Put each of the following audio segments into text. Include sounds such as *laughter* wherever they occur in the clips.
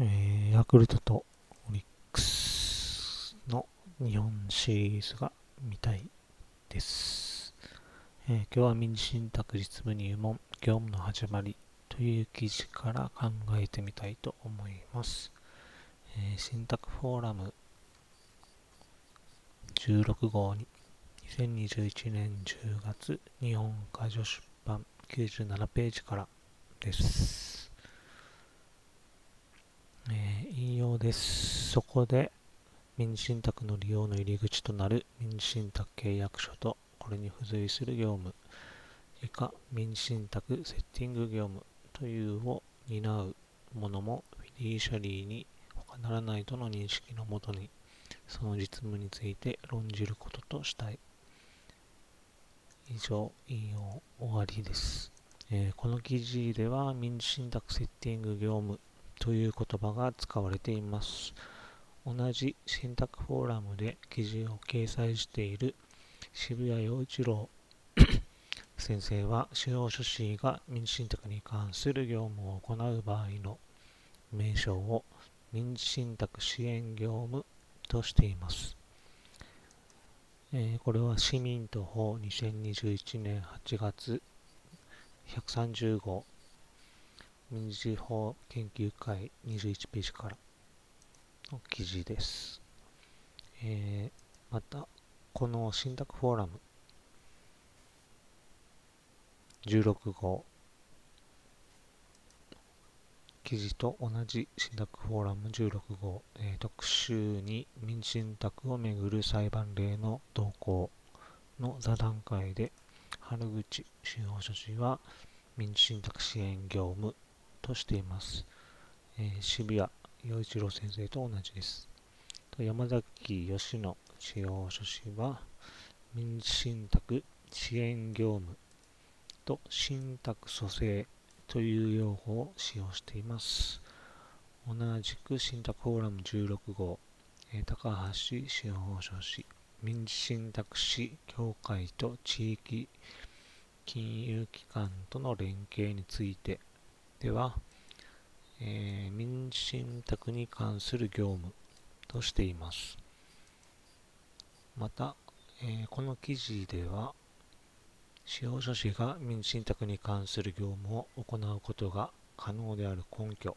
え、ヤクルトとオリックスの日本シリーズが見たいです。えー、今日は民事信託実務入門業務の始まりという記事から考えてみたいと思います。えー、信託フォーラム16号に2021年10月日本科女出版97ページからです。えー、引用です。そこで、民事信託の利用の入り口となる民事信託契約書と、これに付随する業務、以下、民事信託セッティング業務というを担うものも、フィディシャリーに他ならないとの認識のもとに、その実務について論じることとしたい。以上、引用終わりです。えー、この記事では、民事信託セッティング業務という言葉が使われています。同じ信託フォーラムで記事を掲載している渋谷陽一郎 *coughs* 先生は司法書士が民事信託に関する業務を行う場合の名称を民事信託支援業務としています。えー、これは市民と法2021年8月130号民事法研究会21ページからの記事です。えー、また、この信託フォーラム16号記事と同じ信託フォーラム16号、えー、特集に民事信託をめぐる裁判例の動向の座談会で原口司法書士は民事信託支援業務としています。えー、渋谷陽一郎先生と同じです。山崎義野司法書士は、民事信託支援業務と信託蘇生という用語を使用しています。同じく信託フォーラム16号、えー、高橋司法書士、民事信託士協会と地域金融機関との連携についてでは、えー、民事信託に関する業務としています。また、えー、この記事では、司法書士が民事信託に関する業務を行うことが可能である根拠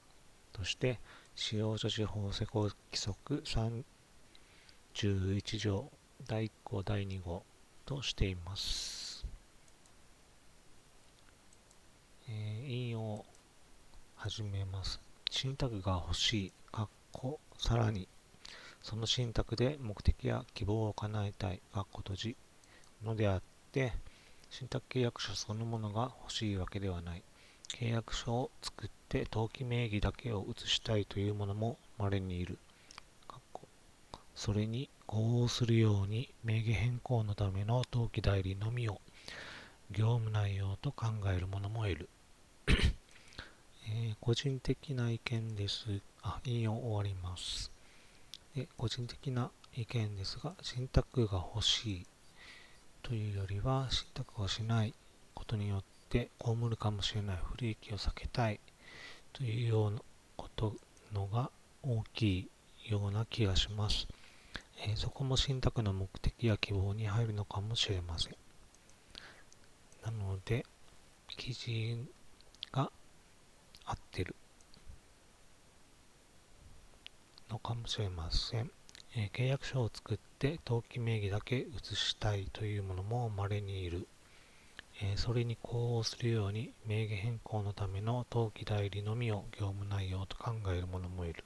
として、司法書士法施行規則31条第1項第2号としています。えー、引用始めます。信託が欲しい、かっこ、さらに、その信託で目的や希望を叶えたい、かっこ閉じ、のであって、信託契約書そのものが欲しいわけではない。契約書を作って登記名義だけを移したいというものも稀にいる。それに呼応するように名義変更のための登記代理のみを業務内容と考える者もいる。えー、個人的な意見です。あ、引用終わります。で個人的な意見ですが、信託が欲しいというよりは、信託をしないことによって被るかもしれない不利益を避けたいというようなことのが大きいような気がします。えー、そこも信託の目的や希望に入るのかもしれません。なので、記事が合ってるのかもしれません。えー、契約書を作って登記名義だけ移したいというものも稀にいる。えー、それに呼応するように名義変更のための登記代理のみを業務内容と考える者もいる。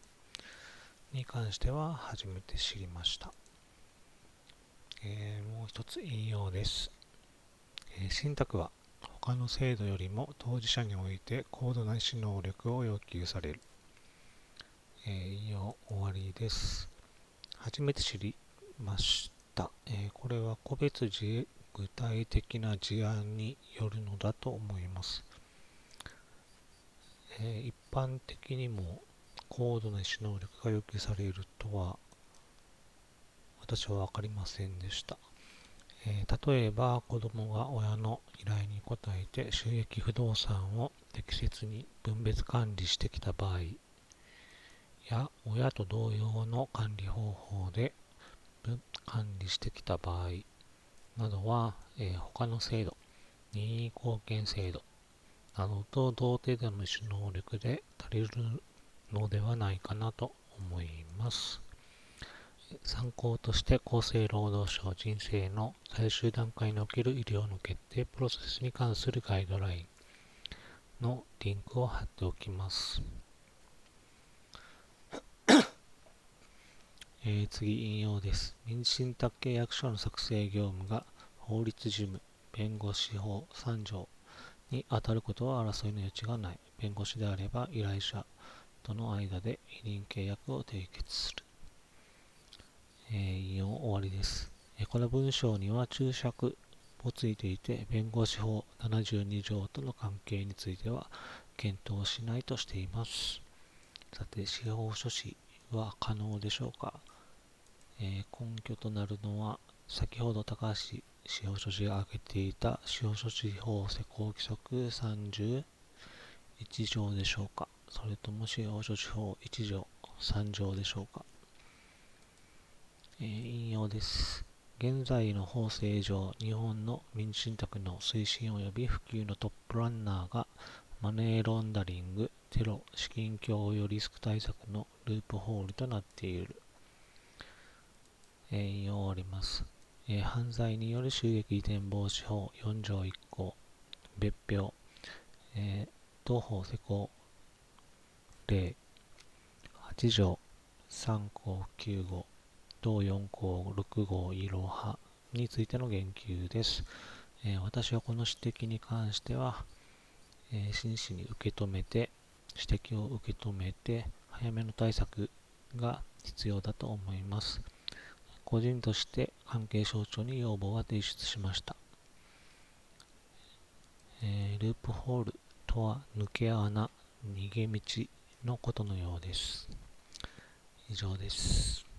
に関しては初めて知りました。えー、もう一つ引用です。え信託は他の制度よりも当事者において高度な意思能力を要求される。えー、引用終わりです。初めて知りました。えー、これは個別自具体的な事案によるのだと思います。えー、一般的にも高度な意思能力が要求されるとは私は分かりませんでした。えー、例えば子供が親の依頼に応えて収益不動産を適切に分別管理してきた場合や親と同様の管理方法で管理してきた場合などは、えー、他の制度、任意貢献制度などと同程度の意思能力で足りるのではないかなと思います。参考として厚生労働省人生の最終段階における医療の決定プロセスに関するガイドラインのリンクを貼っておきます。えー、次引用です。民事信託契約書の作成業務が法律事務、弁護士法3条に当たることは争いの余地がない。弁護士であれば依頼者との間で委任契約を締結する。えー、引用終わりです。え、この文章には注釈もついていて、弁護士法72条との関係については検討しないとしています。さて、司法書士は可能でしょうか？えー、根拠となるのは、先ほど高橋司法書士が挙げていた司法書士法施行規則31条でしょうか？それとも司法書士法1条3条でしょうか、えー、引用です。現在の法制上、日本の民主信託の推進及び普及のトップランナーがマネーロンダリング、テロ、資金供与リスク対策のループホールとなっている。えー、引用終わります。えー、犯罪による収益移転防止法4条1項、別表、えー、同法施行例8条3項9号、同4項6号イロハについての言及です。えー、私はこの指摘に関しては、えー、真摯に受け止めて、指摘を受け止めて、早めの対策が必要だと思います。個人として関係省庁に要望は提出しました。えー、ループホールとは抜け穴、逃げ道のことのようです。以上です。